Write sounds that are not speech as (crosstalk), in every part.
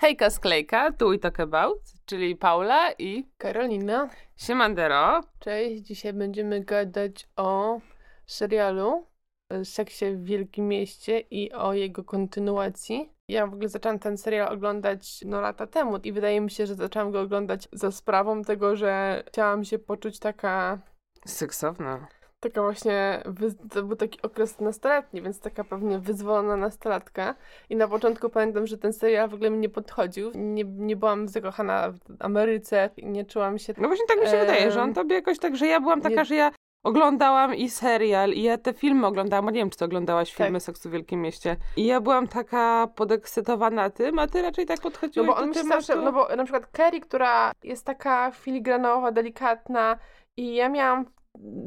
Hejka Sklejka, tu i talk about, czyli Paula i Karolina. Siemandero. Cześć, dzisiaj będziemy gadać o serialu e, Seksie w Wielkim Mieście i o jego kontynuacji. Ja w ogóle zaczęłam ten serial oglądać no lata temu i wydaje mi się, że zaczęłam go oglądać za sprawą tego, że chciałam się poczuć taka Seksowna. Taka właśnie, to był taki okres nastoletni, więc taka pewnie wyzwolona nastolatka. I na początku pamiętam, że ten serial w ogóle mi nie podchodził. Nie, nie byłam zakochana w Ameryce, nie czułam się... No właśnie tak mi się Em, wydaje, że on tobie jakoś tak, że ja byłam taka, nie- że ja oglądałam i serial, i ja te filmy oglądałam, bo nie wiem, czy ty oglądałaś Tak. filmy Seksu w Wielkim Mieście. I ja byłam taka podekscytowana tym, a ty raczej tak No podchodziłaś bo do on się tematu. zawsze, no bo na przykład Kerry, która jest taka filigranowa, delikatna i ja miałam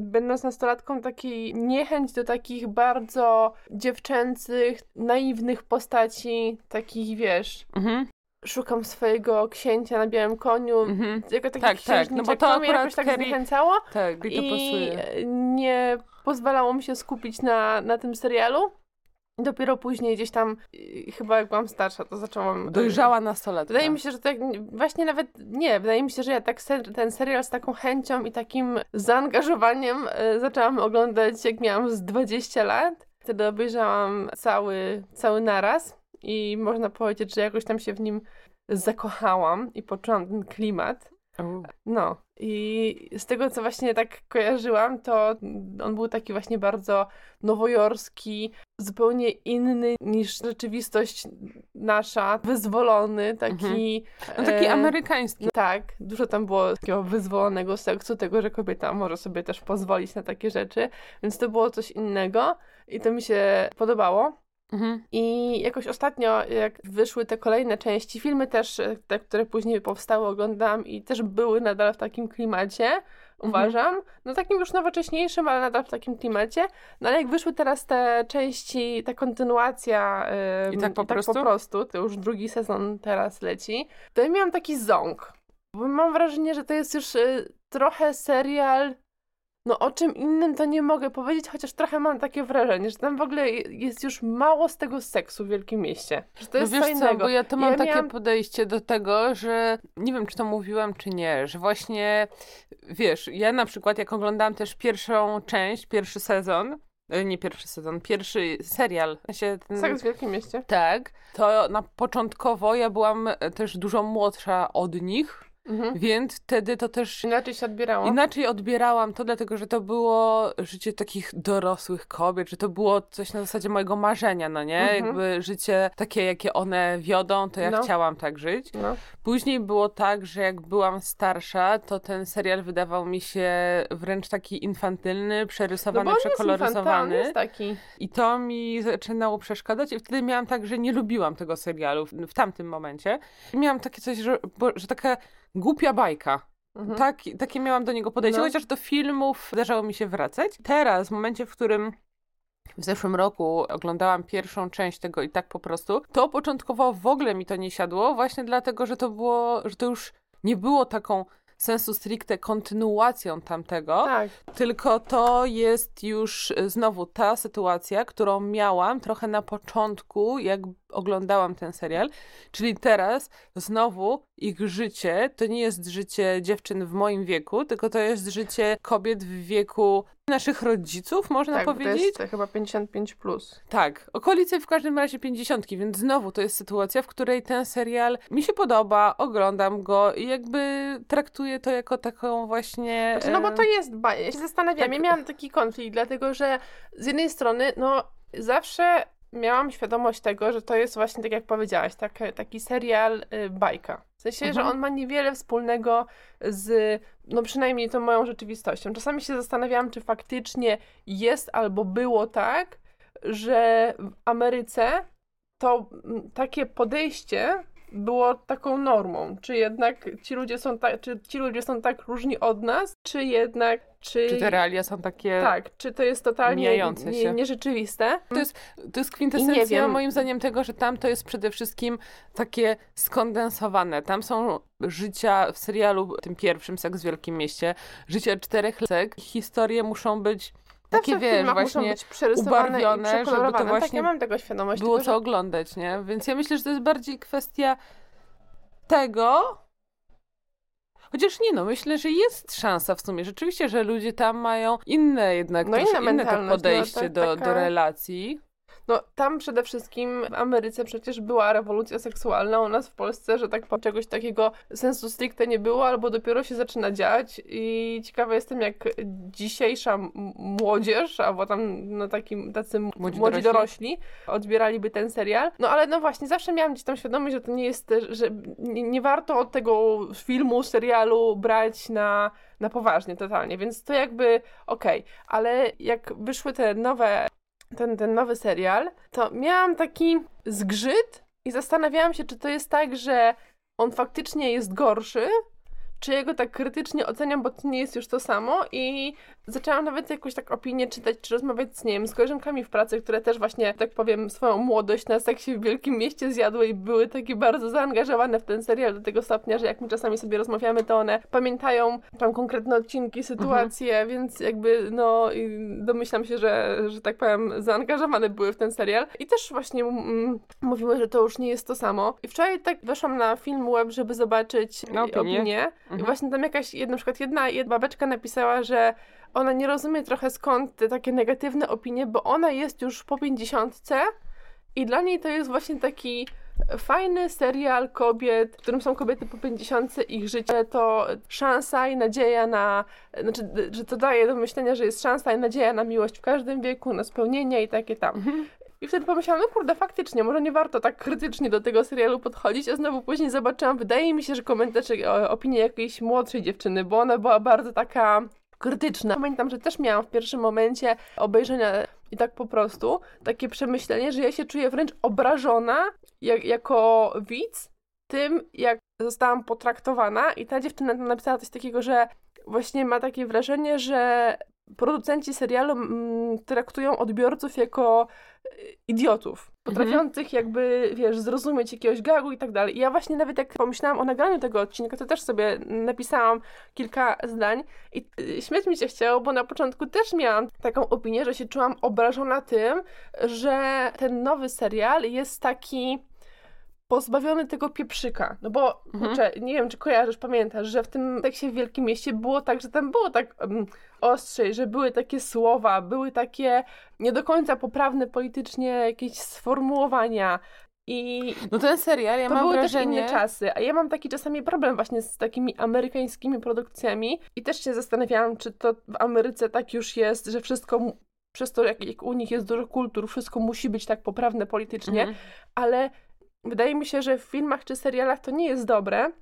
będąc nastolatką taki niechęć do takich bardzo dziewczęcych, naiwnych postaci, takich wiesz, Mhm, szukam swojego księcia na białym koniu, mhm. jako taki Tak, tak, no bo to mnie jakoś tak Kerry- zniechęcało Tak, i pasuje. nie pozwalało mi się skupić na, na tym serialu. Dopiero później gdzieś tam, y, chyba jak byłam starsza, to zaczęłam... e, Dojrzała nastolatka. Wydaje mi się, że tak, właśnie nawet nie, wydaje mi się, że ja tak ser, ten serial z taką chęcią i takim zaangażowaniem e, zaczęłam oglądać jak miałam z 20 lat. Wtedy obejrzałam cały, cały naraz i można powiedzieć, że jakoś tam się w nim zakochałam i poczułam ten klimat. No i z tego, co właśnie tak kojarzyłam, to on był taki właśnie bardzo nowojorski, zupełnie inny niż rzeczywistość nasza, wyzwolony, taki... No taki amerykański. tak, dużo tam było takiego wyzwolonego seksu, tego, że kobieta może sobie też pozwolić na takie rzeczy, więc to było coś innego i to mi się podobało. Mhm. I jakoś ostatnio, jak wyszły te kolejne części, filmy też, e, te, które później powstały, oglądałam i też były nadal w takim klimacie, Mhm. uważam. No takim już nowocześniejszym, ale nadal w takim klimacie. No ale jak wyszły teraz te części, ta kontynuacja ym, I tak po prostu? po prostu, to już drugi sezon teraz leci, to ja miałam taki ząg. Bo mam wrażenie, że to jest już y, trochę serial no o czym innym to nie mogę powiedzieć, chociaż trochę mam takie wrażenie, że tam w ogóle jest już mało z tego seksu w Wielkim Mieście. Że to No jest wiesz co innego. bo ja to mam Ja takie miałam- podejście do tego, że nie wiem, czy to mówiłam, czy nie, że właśnie, wiesz, ja na przykład jak oglądałam też pierwszą część, pierwszy sezon, e, nie pierwszy sezon, pierwszy serial, sensie ten, Seks w Wielkim Mieście. tak, to na początkowo ja byłam e, też dużo młodsza od nich, Mhm. więc wtedy to też Inaczej się odbierało. Inaczej odbierałam to, dlatego że to było życie takich dorosłych kobiet, że to było coś na zasadzie mojego marzenia, no nie? Mhm. Jakby życie takie, jakie one wiodą, to ja No. chciałam tak żyć. No. Później było tak, że jak byłam starsza, to ten serial wydawał mi się wręcz taki infantylny, No przerysowany, on przekoloryzowany. jest taki. I to mi zaczynało przeszkadzać i wtedy miałam tak, że nie lubiłam tego serialu w, w tamtym momencie. I miałam takie coś, że, bo, że taka głupia bajka. Mhm. Tak, takie miałam do niego podejście, No. chociaż do filmów zdarzało mi się wracać. Teraz, w momencie, w którym w zeszłym roku oglądałam pierwszą część tego i tak po prostu, to początkowo w ogóle mi to nie siadło, właśnie dlatego, że to było, że to już nie było taką sensu stricte kontynuacją tamtego, Tak. tylko to jest już y, znowu ta sytuacja, którą miałam trochę na początku, jak oglądałam ten serial. Czyli teraz znowu ich życie to nie jest życie dziewczyn w moim wieku, tylko to jest życie kobiet w wieku naszych rodziców, można tak, powiedzieć. to jest chyba 55 plus. Tak, okolice w każdym razie pięćdziesiątki, więc znowu to jest sytuacja, w której ten serial mi się podoba, oglądam go i jakby traktuję to jako taką właśnie... Znaczy, no bo to jest ba- Ja się zastanawiam, tak. ja miałam taki konflikt, dlatego że z jednej strony, no zawsze miałam świadomość tego, że to jest właśnie, tak jak powiedziałaś, tak, taki serial y, bajka. W sensie, Mhm. że on ma niewiele wspólnego z, no przynajmniej tą moją rzeczywistością. Czasami się zastanawiałam, czy faktycznie jest albo było tak, że w Ameryce to takie podejście było taką normą. Czy jednak ci ludzie są tak, czy ci ludzie są tak różni od nas, czy jednak, czy... Czy te realia są takie... Tak, czy to jest totalnie nie, nierzeczywiste? To jest, to jest kwintesencja moim zdaniem tego, że tam to jest przede wszystkim takie skondensowane. Tam są życia w serialu, tym pierwszym, Seks w Wielkim Mieście, życia czterech sek. Historie muszą być takie, wiesz, właśnie ubarwione, żeby to przekolorowane. tak, właśnie ja mam tego świadomość. było tylko, co że- oglądać, nie? Więc ja myślę, że to jest bardziej kwestia tego Chociaż nie no, myślę, że jest szansa w sumie. Rzeczywiście, że ludzie tam mają inne jednak No, inna inne to no, podejście tak- do, taka- do relacji. No tam przede wszystkim w Ameryce przecież była rewolucja seksualna, u nas w Polsce, że tak czegoś takiego sensu stricte nie było, albo dopiero się zaczyna dziać i ciekawa jestem jak dzisiejsza młodzież, albo tam no takim, tacy Młodzi młodzi, dorośli. odbieraliby ten serial. No ale no właśnie, zawsze miałam gdzieś tam świadomość, że to nie jest, że nie, nie warto od tego filmu, serialu brać na, na poważnie totalnie, więc to jakby okej, ale jak wyszły te nowe ten, ten nowy serial, to miałam taki zgrzyt i zastanawiałam się, czy to jest tak, że on faktycznie jest gorszy, czy jego tak krytycznie oceniam, bo to nie jest już to samo i zaczęłam nawet jakąś tak opinię czytać, czy rozmawiać z, nie wiem, z koleżankami w pracy, które też właśnie, tak powiem, swoją młodość na seksie w wielkim mieście zjadły i były takie bardzo zaangażowane w ten serial do tego stopnia, że jak my czasami sobie rozmawiamy, to one pamiętają tam konkretne odcinki, sytuacje, więc jakby no domyślam się, że, że tak powiem, zaangażowane były w ten serial i też właśnie mm, mówiły, że to już nie jest to samo. I wczoraj tak weszłam na film web, żeby zobaczyć Na opinię. opinię. I Mhm. właśnie tam jakaś, na przykład jedna, jedna babeczka napisała, że ona nie rozumie trochę skąd te takie negatywne opinie, bo ona jest już po pięćdziesiątce i dla niej to jest właśnie taki fajny serial kobiet, w którym są kobiety po pięćdziesiątce, ich życie to szansa i nadzieja na, znaczy, że to daje do myślenia, że jest szansa i nadzieja na miłość w każdym wieku, na spełnienie i takie tam. I wtedy pomyślałam, no kurde, faktycznie, może nie warto tak krytycznie do tego serialu podchodzić, a znowu później zobaczyłam, wydaje mi się, że komentarze, opinie jakiejś młodszej dziewczyny, bo ona była bardzo taka krytyczna. Pamiętam, że też miałam w pierwszym momencie obejrzenia i tak po prostu takie przemyślenie, że ja się czuję wręcz obrażona jak, jako widz tym, jak zostałam potraktowana i ta dziewczyna tam napisała coś takiego, że właśnie ma takie wrażenie, że producenci serialu mm, traktują odbiorców jako y, idiotów, potrafiących jakby, wiesz, zrozumieć jakiegoś gagu i tak dalej. I ja właśnie nawet jak pomyślałam o nagraniu tego odcinka, to też sobie napisałam kilka zdań i y, śmiać mi się chciało, bo na początku też miałam taką opinię, że się czułam obrażona tym, że ten nowy serial jest taki pozbawiony tego pieprzyka. No bo, Mhm. kurczę, nie wiem, czy kojarzysz, pamiętasz, że w tym tekście w Wielkim Mieście było tak, że tam było tak um, ostrzej, że były takie słowa, były takie nie do końca poprawne politycznie jakieś sformułowania i No ten serial, ja to mam były wrażenie... też inne czasy, a ja mam taki czasami problem właśnie z takimi amerykańskimi produkcjami i też się zastanawiałam, czy to w Ameryce tak już jest, że wszystko... Przez to, jak, jak u nich jest dużo kultur, wszystko musi być tak poprawne politycznie, Mhm. ale wydaje mi się, że w filmach czy serialach to nie jest dobre,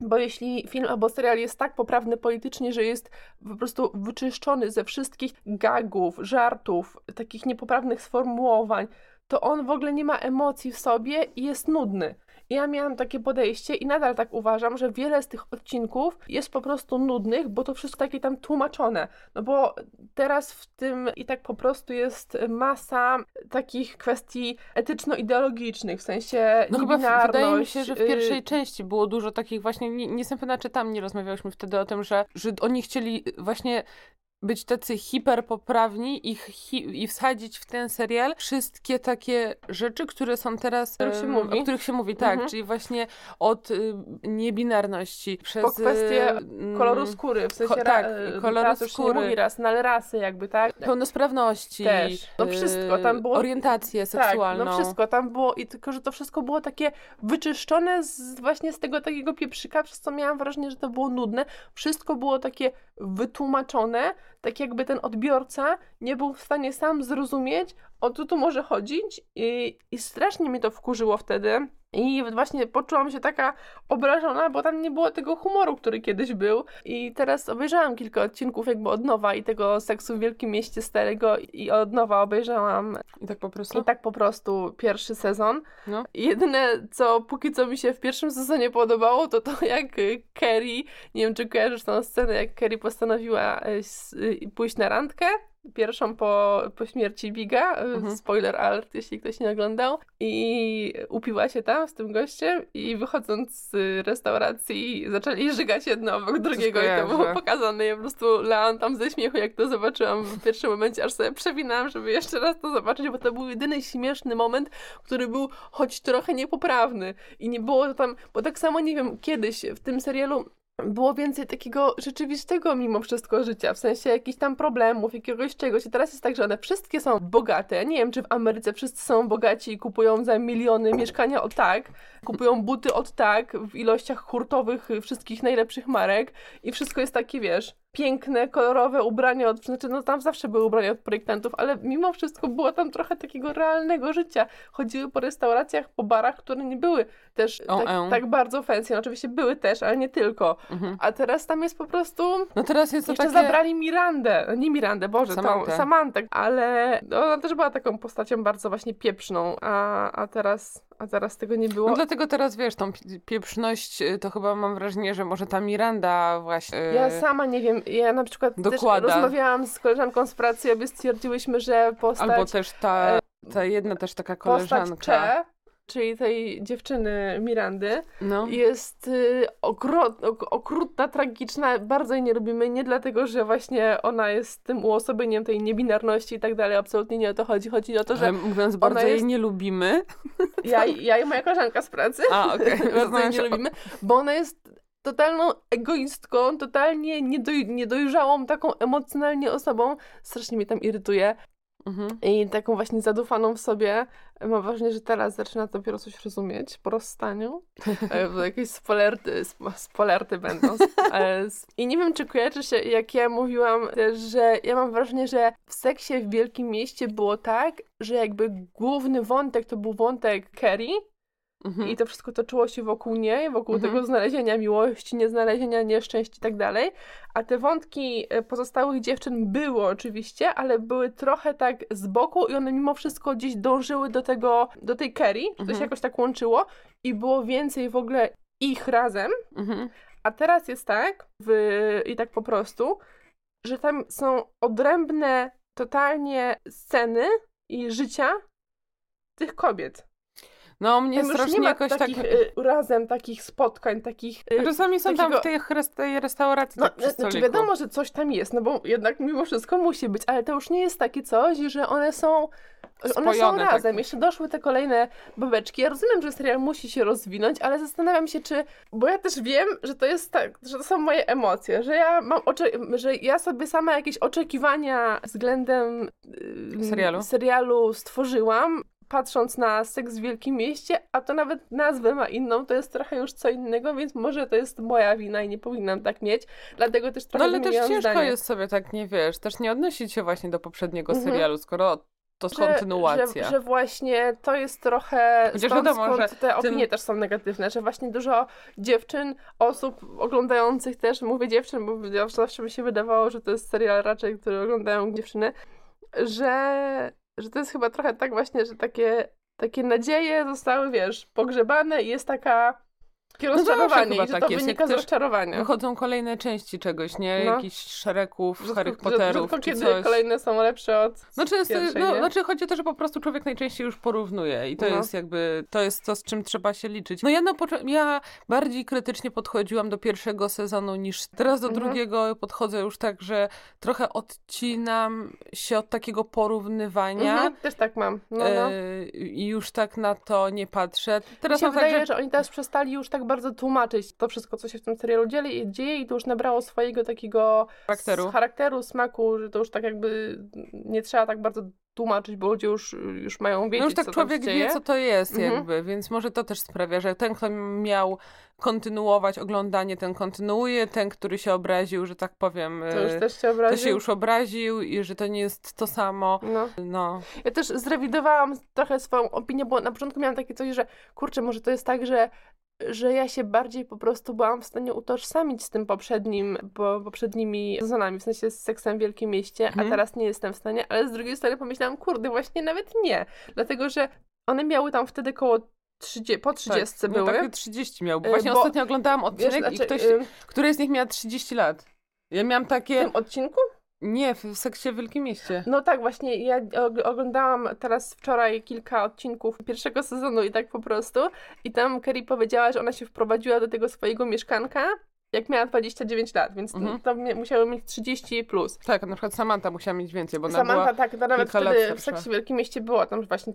bo jeśli film albo serial jest tak poprawny politycznie, że jest po prostu wyczyszczony ze wszystkich gagów, żartów, takich niepoprawnych sformułowań, to on w ogóle nie ma emocji w sobie i jest nudny. Ja miałam takie podejście i nadal tak uważam, że wiele z tych odcinków jest po prostu nudnych, bo to wszystko takie tam tłumaczone. No bo teraz w tym i tak po prostu jest masa takich kwestii etyczno-ideologicznych, w sensie No chyba wydaje mi się, że w y, pierwszej części było dużo takich właśnie, nie, nie jestem pewna, czy tam nie rozmawiałyśmy wtedy o tym, że, że oni chcieli właśnie być tacy hiperpoprawni i, hi, i wsadzić w ten serial wszystkie takie rzeczy, które są teraz, o których się mówi, tak, Mhm. czyli właśnie od y, niebinarności, przez... Po kwestię y, koloru skóry, w sensie ko- tak, e, koloru już się skóry. nie mówi ras, no ale rasy jakby, tak? pełnosprawności, Też. No y, wszystko, tam było- orientację seksualną. Tak, no wszystko tam było i tylko, że to wszystko było takie wyczyszczone z, właśnie z tego takiego pieprzyka, przez co miałam wrażenie, że to było nudne. Wszystko było takie wytłumaczone, tak jakby ten odbiorca nie był w stanie sam zrozumieć, o co tu może chodzić i, i strasznie mnie to wkurzyło wtedy. I właśnie poczułam się taka obrażona, bo tam nie było tego humoru, który kiedyś był. I teraz obejrzałam kilka odcinków jakby od nowa i tego seksu w Wielkim Mieście Starego i od nowa obejrzałam I tak po prostu. i tak po prostu pierwszy sezon. No. Jedyne, co póki co mi się w pierwszym sezonie podobało, to to jak Kerry, nie wiem czy kojarzysz tą scenę, jak Kerry postanowiła y, pójść na randkę pierwszą po, po śmierci Biga, Mhm. spoiler alert, jeśli ktoś nie oglądał, i upiła się tam z tym gościem i wychodząc z restauracji zaczęli żygać jedno obok drugiego i to było pokazane. Ja po prostu lałam tam ze śmiechu, jak to zobaczyłam w pierwszym momencie, aż sobie przewinałam, żeby jeszcze raz to zobaczyć, bo to był jedyny śmieszny moment, który był choć trochę niepoprawny i nie było tam, bo tak samo, nie wiem, kiedyś w tym serialu było więcej takiego rzeczywistego mimo wszystko życia, w sensie jakichś tam problemów, jakiegoś czegoś. I teraz jest tak, że one wszystkie są bogate. Ja nie wiem, czy w Ameryce wszyscy są bogaci i kupują za miliony mieszkania od tak, kupują buty od tak w ilościach hurtowych wszystkich najlepszych marek i wszystko jest takie, wiesz, piękne, kolorowe ubrania od, znaczy no tam zawsze były ubrania od projektantów, ale mimo wszystko było tam trochę takiego realnego życia. Chodziły po restauracjach, po barach, które nie były też O, tak, e. tak bardzo fancy. No, oczywiście były też, ale nie tylko. Mhm. A teraz tam jest po prostu. No teraz jest to Jeszcze takie... zabrali Mirandę. No, Nie Mirandę, Boże, Samantę. tą Samantę. Ale ona też była taką postacią bardzo właśnie pieprzną, a, a, teraz, a teraz tego nie było. No dlatego teraz wiesz, tą pi- pieprzność y, to chyba mam wrażenie, że może ta Miranda właśnie... y, Ja sama nie wiem, ja na przykład Dokłada. też rozmawiałam z koleżanką z pracy i obie stwierdziłyśmy, że postać, Albo też ta, ta jedna też taka postać koleżanka. Cze, czyli tej dziewczyny Mirandy, No. jest y, okro, ok, okrutna, tragiczna, bardzo jej nie lubimy, nie dlatego, że właśnie ona jest tym uosobieniem tej niebinarności i tak dalej, absolutnie nie o to chodzi, chodzi o to, że Ale mówiąc bardzo jej jest- nie lubimy. ja, ja i moja koleżanka z pracy A, okej. (laughs) bardzo jej nie się, lubimy, bo ona jest totalną egoistką, totalnie niedoj, niedojrzałą, taką emocjonalnie osobą, strasznie mnie tam irytuje Mhm. i taką właśnie zadufaną w sobie. Mam wrażenie, że teraz zaczyna dopiero coś rozumieć po rozstaniu. E, Jakieś spoilerty, sp- spoilerty będą. (laughs) E, I nie wiem, czy kojarzy się, jak ja mówiłam że ja mam wrażenie, że w seksie w Wielkim Mieście było tak, że jakby główny wątek to był wątek Kerry, Mhm. i to wszystko toczyło się wokół niej, wokół Mhm. tego znalezienia miłości, nieznalezienia nieszczęść i tak dalej. A te wątki e, pozostałych dziewczyn były oczywiście, ale były trochę tak z boku i one mimo wszystko gdzieś dążyły do tego, do tej Kerry, to Mhm. się jakoś tak łączyło i było więcej w ogóle ich razem. Mhm. A teraz jest tak, w, i tak po prostu, że tam są odrębne totalnie sceny i życia tych kobiet. No mnie Tam strasznie nie ma jakoś takich tak... y, razem takich spotkań, takich... y, Czasami są tam takiego- w tej, tej restauracji No, tak przy znaczy stoliku. wiadomo, że coś tam jest, no bo jednak mimo wszystko musi być, ale to już nie jest takie coś, że one są... że One są Spojone razem. takie. Jeszcze doszły te kolejne babeczki. Ja rozumiem, że serial musi się rozwinąć, ale zastanawiam się, czy. Bo ja też wiem, że to jest tak, że to są moje emocje, że ja mam że ja sobie sama jakieś oczekiwania względem y, Serialu. serialu stworzyłam. Patrząc na seks w Wielkim Mieście, a to nawet nazwę ma inną, to jest trochę już co innego, więc może to jest moja wina i nie powinnam tak mieć. Dlatego też No trochę ale też ciężko zdanie. jest sobie tak, nie wiesz, też nie odnosić się właśnie do poprzedniego Mhm. serialu, skoro to że, kontynuacja. Że, że właśnie to jest trochę. Chociaż stąd, wiadomo, skąd że te opinie tym- też są negatywne, że właśnie dużo dziewczyn, osób oglądających też, mówię dziewczyn, bo zawsze mi się wydawało, że to jest serial raczej, który oglądają dziewczyny, że, że to jest chyba trochę tak właśnie, że takie, takie nadzieje zostały, wiesz, pogrzebane i jest taka. Takie No rozczarowanie, chyba i tak to jest, wynika jak z rozczarowania. Wychodzą kolejne części czegoś, nie? No. Jakichś szeregów, Rzadko- Harry Potterów rzadko czy kiedy coś. kolejne są lepsze od No często, pierwszej, no, nie? znaczy chodzi o to, że po prostu człowiek najczęściej już porównuje i to No. jest jakby, to jest to, z czym trzeba się liczyć. No ja na ja bardziej krytycznie podchodziłam do pierwszego sezonu niż teraz do Mhm. drugiego podchodzę już tak, że trochę odcinam się od takiego porównywania Mhm, też tak mam. No, no. e, i już tak na to nie patrzę. Teraz Mi się mam tak, wydaje, że że oni teraz przestali już tak bardzo tłumaczyć to wszystko, co się w tym serialu dzieje, dzieje i to już nabrało swojego takiego charakteru. charakteru, smaku, że to już tak jakby nie trzeba tak bardzo tłumaczyć, bo ludzie już, już mają wiedzieć, No już tak co człowiek wie, co to jest Mhm. jakby, więc może to też sprawia, że ten, kto miał kontynuować oglądanie, ten kontynuuje, ten, który się obraził, że tak powiem, To już e, też się to obraził. się już obraził i że to nie jest to samo. No. No, Ja też zrewidowałam trochę swoją opinię, bo na początku miałam takie coś, że kurczę, może to jest tak, że że ja się bardziej po prostu byłam w stanie utożsamić z tym poprzednim, po, poprzednimi sezonami, w sensie z seksem w Wielkim Mieście, Mhm. a teraz nie jestem w stanie, ale z drugiej strony pomyślałam, kurde, właśnie nawet nie, dlatego, że one miały tam wtedy koło 30, po 30 tak, były. No, takie 30 miał, bo Y, właśnie bo- ostatnio oglądałam Wiesz, odcinek i znaczy, ktoś, y, któryś z nich miał 30 lat. Ja miałam w takie... tym odcinku? Nie, w seksie w Wielkim Mieście. No tak, właśnie ja og- oglądałam teraz wczoraj kilka odcinków pierwszego sezonu i tak po prostu. I tam Kerry powiedziała, że ona się wprowadziła do tego swojego mieszkanka, jak miała 29 lat, więc Mhm. to musiały mieć 30 plus. Tak, na przykład Samantha musiała mieć więcej, bo Samantha, była... tak, to nawet wtedy w seksie w Wielkim Mieście było tam właśnie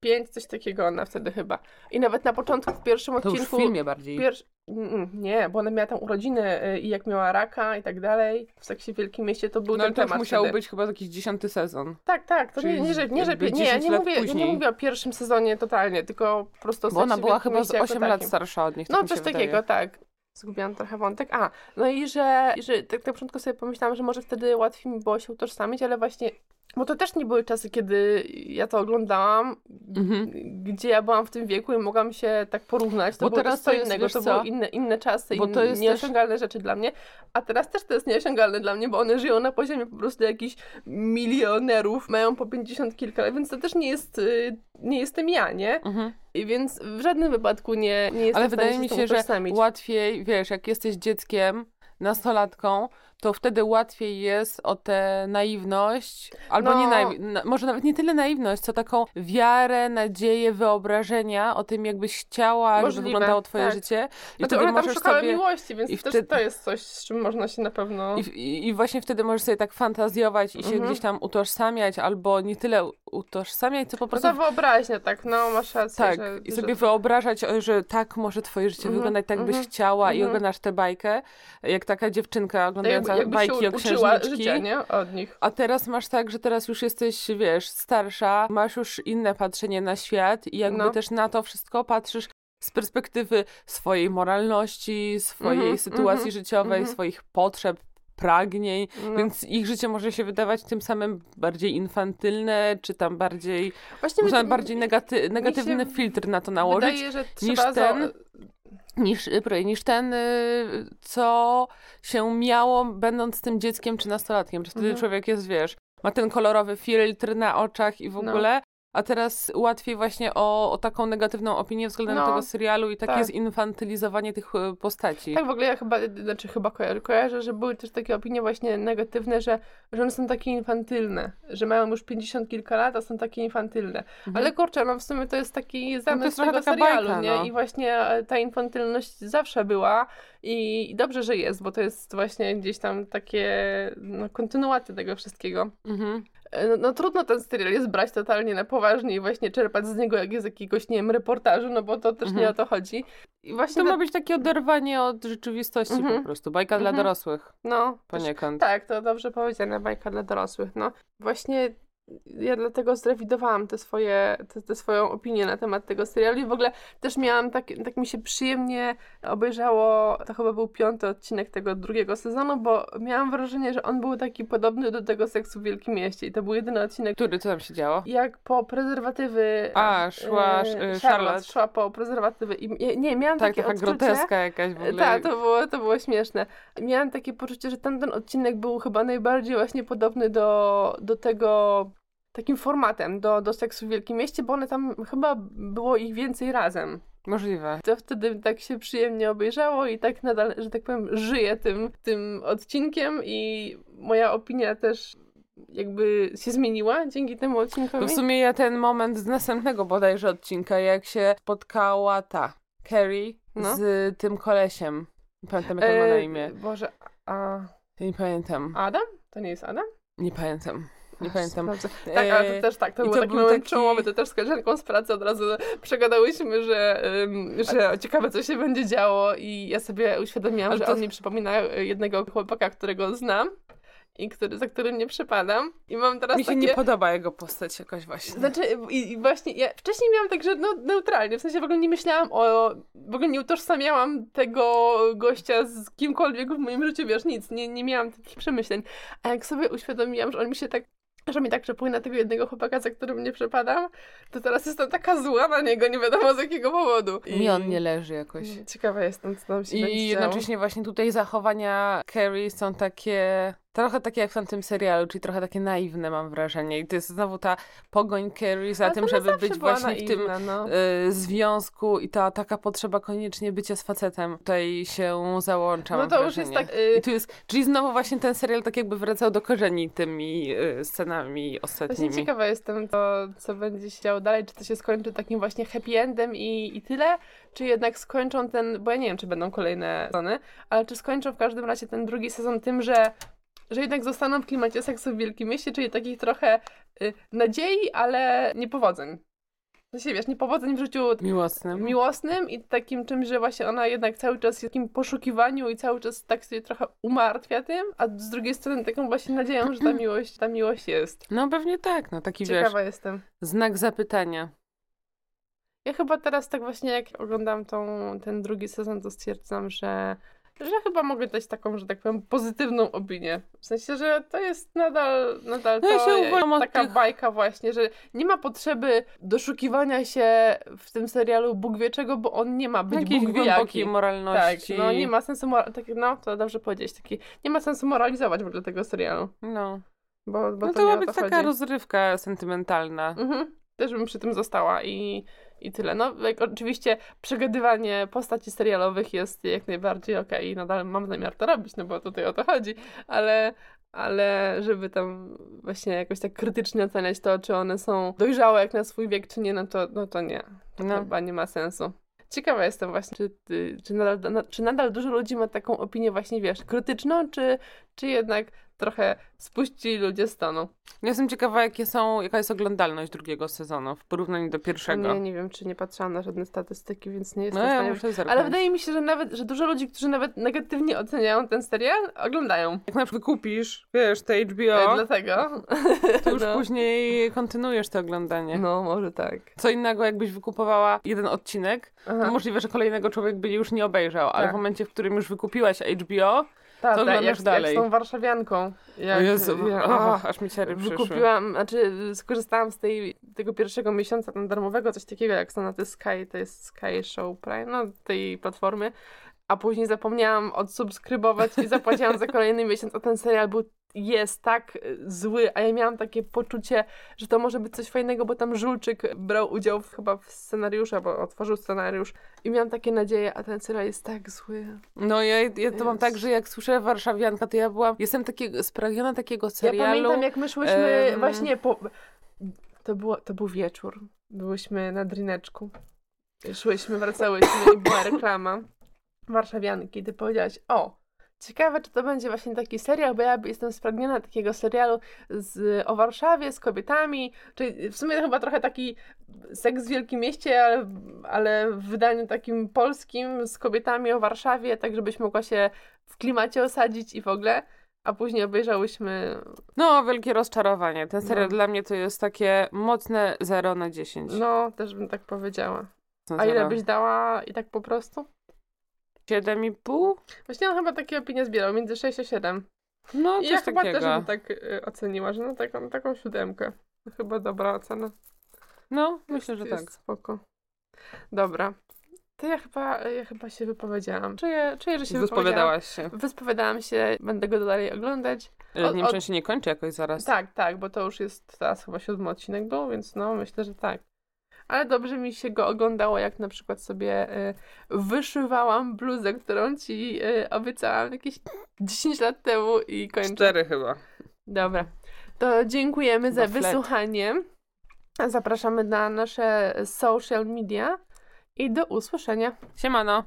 45, coś takiego ona wtedy chyba. I nawet na początku, w pierwszym To już w odcinku... filmie bardziej. Pierwszy, mm, nie, bo ona miała tam urodziny y, i jak miała raka i tak dalej, w seksie w Wielkim Mieście to był No ten temat musiał wtedy. być chyba jakiś dziesiąty sezon. Tak, tak, to nie, Czyli nie, że, nie, że, nie, ja 10 nie mówię, ja nie mówię o pierwszym sezonie totalnie, tylko po prostu o Bo ona była chyba z Mieście jako 8 lat takim. starsza od nich. tak No coś takiego, tak. Zgubiłam trochę wątek. A, no i że, i że tak na początku sobie pomyślałam, że może wtedy łatwiej mi było się utożsamić, ale właśnie, bo to też nie były czasy, kiedy ja to oglądałam, Mhm. gdzie ja byłam w tym wieku i mogłam się tak porównać. To Bo było teraz to jest, innego, to były inne, inne czasy, Bo i to jest nieosiągalne rzeczy dla mnie. A teraz też to jest nieosiągalne dla mnie, bo one żyją na poziomie po prostu jakichś milionerów, mają po 50 kilka lat, więc to też nie jest, y, nie jestem ja, nie? Mhm. I więc w żadnym wypadku nie, nie jestem Ale wydaje mi się, że łatwiej, wiesz, jak jesteś dzieckiem, nastolatką, to wtedy łatwiej jest o tę naiwność, albo No. nie naiw... na, może nawet nie tyle naiwność, co taką wiarę, nadzieję, wyobrażenia o tym, jakbyś chciała, żeby Możliwe, wyglądało twoje tak. życie. I Znaczy, wtedy one tam szukały sobie... miłości, więc i wtedy- to jest coś, z czym można się na pewno... I, i, I właśnie wtedy możesz sobie tak fantazjować i się Mhm. gdzieś tam utożsamiać, albo nie tyle utożsamiać, co po Po prostu prostu wyobraźnia, tak, no masz rację, Tak, że, i że... sobie wyobrażać, o, że tak może twoje życie Mhm, wyglądać, tak byś mhm, chciała i mhm. oglądasz tę bajkę, jak taka dziewczynka oglądająca jakby, jakby bajki się uczyła życia, nie? Od nich. A teraz masz tak, że teraz już jesteś, wiesz, starsza, masz już inne patrzenie na świat i jakby No. też na to wszystko patrzysz z perspektywy swojej moralności, swojej Mhm, sytuacji mhm, życiowej, mhm. swoich potrzeb, pragnień, No. więc ich życie może się wydawać tym samym bardziej infantylne, czy tam bardziej, Właśnie można mi- bardziej negaty- negatywny filtr na to nałożyć. Wydaje, że niż ten, za... niż, y, niż ten, y, co się miało będąc tym dzieckiem czy nastolatkiem. Że wtedy Mhm. człowiek jest, wiesz, ma ten kolorowy filtr na oczach i w No. ogóle, a teraz łatwiej właśnie o, o taką negatywną opinię względem No, tego serialu i takie tak. zinfantylizowanie tych y, postaci. Tak w ogóle ja chyba, znaczy chyba kojarzę, kojarzę, że były też takie opinie właśnie negatywne, że, że one są takie infantylne, że mają już 50 kilka lat, a są takie infantylne. Mhm. Ale kurczę, no w sumie to jest taki jest zamysł trochę tego serialu, bajka, nie? no. I właśnie e, ta infantylność zawsze była i, i dobrze, że jest, bo to jest właśnie gdzieś tam takie no, kontynuacja tego wszystkiego. Mhm. E, No, no trudno ten serial jest brać totalnie na poważnie i właśnie czerpać z niego jak jest jakiegoś, nie wiem, reportażu, no bo to też nie Mhm. o to chodzi. I właśnie To ta- ma być takie oderwanie od rzeczywistości Mhm. po prostu. Bajka dla Mhm. dorosłych no, też poniekąd. Tak, to dobrze powiedziane, bajka dla dorosłych. No właśnie ja dlatego zrewidowałam te swoje, te, te swoją opinię na temat tego serialu i w ogóle też miałam tak, tak mi się przyjemnie obejrzało, to chyba był piąty odcinek tego drugiego sezonu, bo miałam wrażenie, że on był taki podobny do tego seksu w Wielkim Mieście i to był jedyny odcinek, Który, co tam się działo? jak po prezerwatywy A, szła, e, e, Charlotte Charlotte. szła po prezerwatywy i nie, nie miałam Tak, takie taka odczucie, groteska jakaś w ogóle. tak, to było, to było śmieszne. Miałam takie poczucie, że tamten odcinek był chyba najbardziej właśnie podobny do, do tego takim formatem, do, do seksu w Wielkim Mieście, bo one tam chyba było ich więcej razem. Możliwe. To wtedy tak się przyjemnie obejrzało i tak nadal, że tak powiem, żyję tym, tym odcinkiem i moja opinia też jakby się zmieniła dzięki temu odcinkowi. To w sumie ja ten moment z następnego bodajże odcinka, jak się spotkała ta Carrie No. z tym kolesiem. Nie pamiętam jak on ma na E, imię. Boże, a Nie pamiętam. Adam? To nie jest Adam? Nie pamiętam. Nie pamiętam. sprawdzę. Tak, ale to też tak, to był to taki był moment taki- to też z koleżanką z pracy od razu przegadałyśmy, że, że ciekawe co się będzie działo i ja sobie uświadomiłam, Ale że to- on mi przypomina jednego chłopaka, którego znam i który, za którym nie przepadam i mam teraz Mi się takie... nie podoba jego postać jakoś właśnie. Znaczy, i, i właśnie, ja wcześniej miałam tak, że no, neutralnie, w sensie w ogóle nie myślałam o, w ogóle nie utożsamiałam tego gościa z kimkolwiek w moim życiu, wiesz, nic, nie, nie miałam takich przemyśleń. A jak sobie uświadomiłam, że on mi się tak, że mi tak przypomina tego jednego chłopaka, za którym nie przepadam, to teraz jestem taka zła na niego, nie wiadomo z jakiego powodu. Mi on nie leży jakoś. Ciekawa jestem, co tam się będzie I działo. jednocześnie właśnie tutaj zachowania Carrie są takie Trochę takie jak w tamtym serialu, czyli trochę takie naiwne mam wrażenie. I to jest znowu ta pogoń Carrie za Ale tym, żeby być właśnie w tym naiwna, no. y, związku i ta taka potrzeba koniecznie bycia z facetem tutaj się załącza. No to już jest tak... y, I tu jest, czyli znowu właśnie ten serial tak jakby wracał do korzeni tymi y, scenami Właśnie ostatnimi. ciekawa jestem to, co będzie się działo dalej, czy to się skończy takim właśnie happy endem i, i tyle, czy jednak skończą ten, bo ja nie wiem, czy będą kolejne sezony, ale czy skończą w każdym razie ten drugi sezon tym, że, że jednak zostaną w klimacie seksu w Wielkim Mieście, czyli takich trochę y, nadziei, ale niepowodzeń. Sensie, wiesz, niepowodzeń w życiu Miłosnym. miłosnym i takim czymś, że właśnie ona jednak cały czas jest w takim poszukiwaniu i cały czas tak sobie trochę umartwia tym, a z drugiej strony taką właśnie nadzieją, że ta (clears throat) miłość, ta miłość jest. No pewnie tak, no taki wiesz, Ciekawa jestem. znak zapytania. Ja chyba teraz tak właśnie jak oglądam tą, ten drugi sezon, to stwierdzam, że, że chyba mogę dać taką, że tak powiem, pozytywną opinię. W sensie, że to jest nadal, nadal No ja to się uwolniłam od taka tych- bajka właśnie, że nie ma potrzeby doszukiwania się w tym serialu Bóg wie czego, bo on nie ma być Jakiejś Bóg wie głębokiej jaki. Tak, moralności. no nie ma sensu, tak, no to dobrze powiedzieć, taki, nie ma sensu moralizować w ogóle tego serialu, No, bo, bo no to, to ma być to taka rozrywka sentymentalna. Mhm. Też bym przy tym została i, i tyle. No, jak oczywiście przegadywanie postaci serialowych jest jak najbardziej okej i nadal mam zamiar to robić, no bo tutaj o to chodzi, ale, ale żeby tam właśnie jakoś tak krytycznie oceniać to, czy one są dojrzałe jak na swój wiek, czy nie, no to, no to nie. To No. chyba nie ma sensu. Ciekawa jestem właśnie, czy, czy, nadal, na, czy nadal dużo ludzi ma taką opinię właśnie, wiesz, krytyczną, czy, czy jednak trochę spuścili ludzie stanu. Ja Jestem ciekawa, jakie są, jaka jest oglądalność drugiego sezonu w porównaniu do pierwszego. Nie, nie wiem, czy nie patrzyłam na żadne statystyki, więc nie jestem no w ja stanie... muszę zerknąć. Ale wydaje mi się, że nawet, że dużo ludzi, którzy nawet negatywnie oceniają ten serial, oglądają. Jak na przykład kupisz, wiesz, te E, HBO, Dlatego. to już (laughs) no. później kontynuujesz to oglądanie. No, może tak. Co innego, jakbyś wykupowała jeden odcinek, Aha. to możliwe, że kolejnego człowiek by już nie obejrzał, ale Tak. w momencie, w którym już wykupiłaś HBO, Tak, to tak, oglądasz jak, dalej. jak z tą warszawianką. Jak, o Jezu, aż mi ciary przyszły. Wykupiłam, znaczy skorzystałam z tej, tego pierwszego miesiąca tam darmowego, coś takiego jak są na tej Sky, to jest Sky Show Prime, no tej platformy, a później zapomniałam odsubskrybować i zapłaciłam za (laughs) kolejny miesiąc, a ten serial był jest tak y, zły, a ja miałam takie poczucie, że to może być coś fajnego, bo tam Żulczyk brał udział w, chyba w scenariuszu, albo otworzył scenariusz i miałam takie nadzieje, a ten serial jest tak zły. No ja, ja to mam Jest. tak, że jak słyszę Warszawianka, to ja byłam, jestem takiego, spragniona takiego serialu. Ja pamiętam, jak my szłyśmy em, właśnie po... To, było, to był wieczór. Byłyśmy na drineczku. Szłyśmy, wracałyśmy i była reklama warszawianki. Ty powiedziałaś, o, ciekawe, czy to będzie właśnie taki serial, bo ja jestem spragniona takiego serialu z, o Warszawie, z kobietami, czyli w sumie chyba trochę taki seks w Wielkim Mieście, ale, ale w wydaniu takim polskim z kobietami o Warszawie, tak żebyś mogła się w klimacie osadzić i w ogóle. A później obejrzałyśmy No, wielkie rozczarowanie. Ten serial No. dla mnie to jest takie mocne 0 na 10. No, też bym tak powiedziała. No, A ile byś dała i tak po prostu? 7,5? Właśnie on chyba takie opinie zbierał, między 6 a 7. No, I ja chyba takiego. też bym tak y, oceniła, że no taką, taką siódemkę. To Chyba dobra ocena. No, myślę, że jest tak. spoko. Dobra. To ja chyba, ja chyba się wypowiedziałam. Czuję, czuję że się. Wyspowiadałaś się. Wyspowiadałam się, będę go dalej oglądać. Od- Nie wiem, od- się nie kończy jakoś zaraz. Tak, tak, bo to już jest teraz chyba siódmy odcinek był, więc no myślę, że tak. Ale dobrze mi się go oglądało, jak na przykład sobie y, wyszywałam bluzę, którą ci y, obiecałam jakieś 10 lat temu i kończę. Cztery chyba. Dobra. To dziękujemy za wysłuchanie. Zapraszamy na nasze social media i do usłyszenia. Siemano.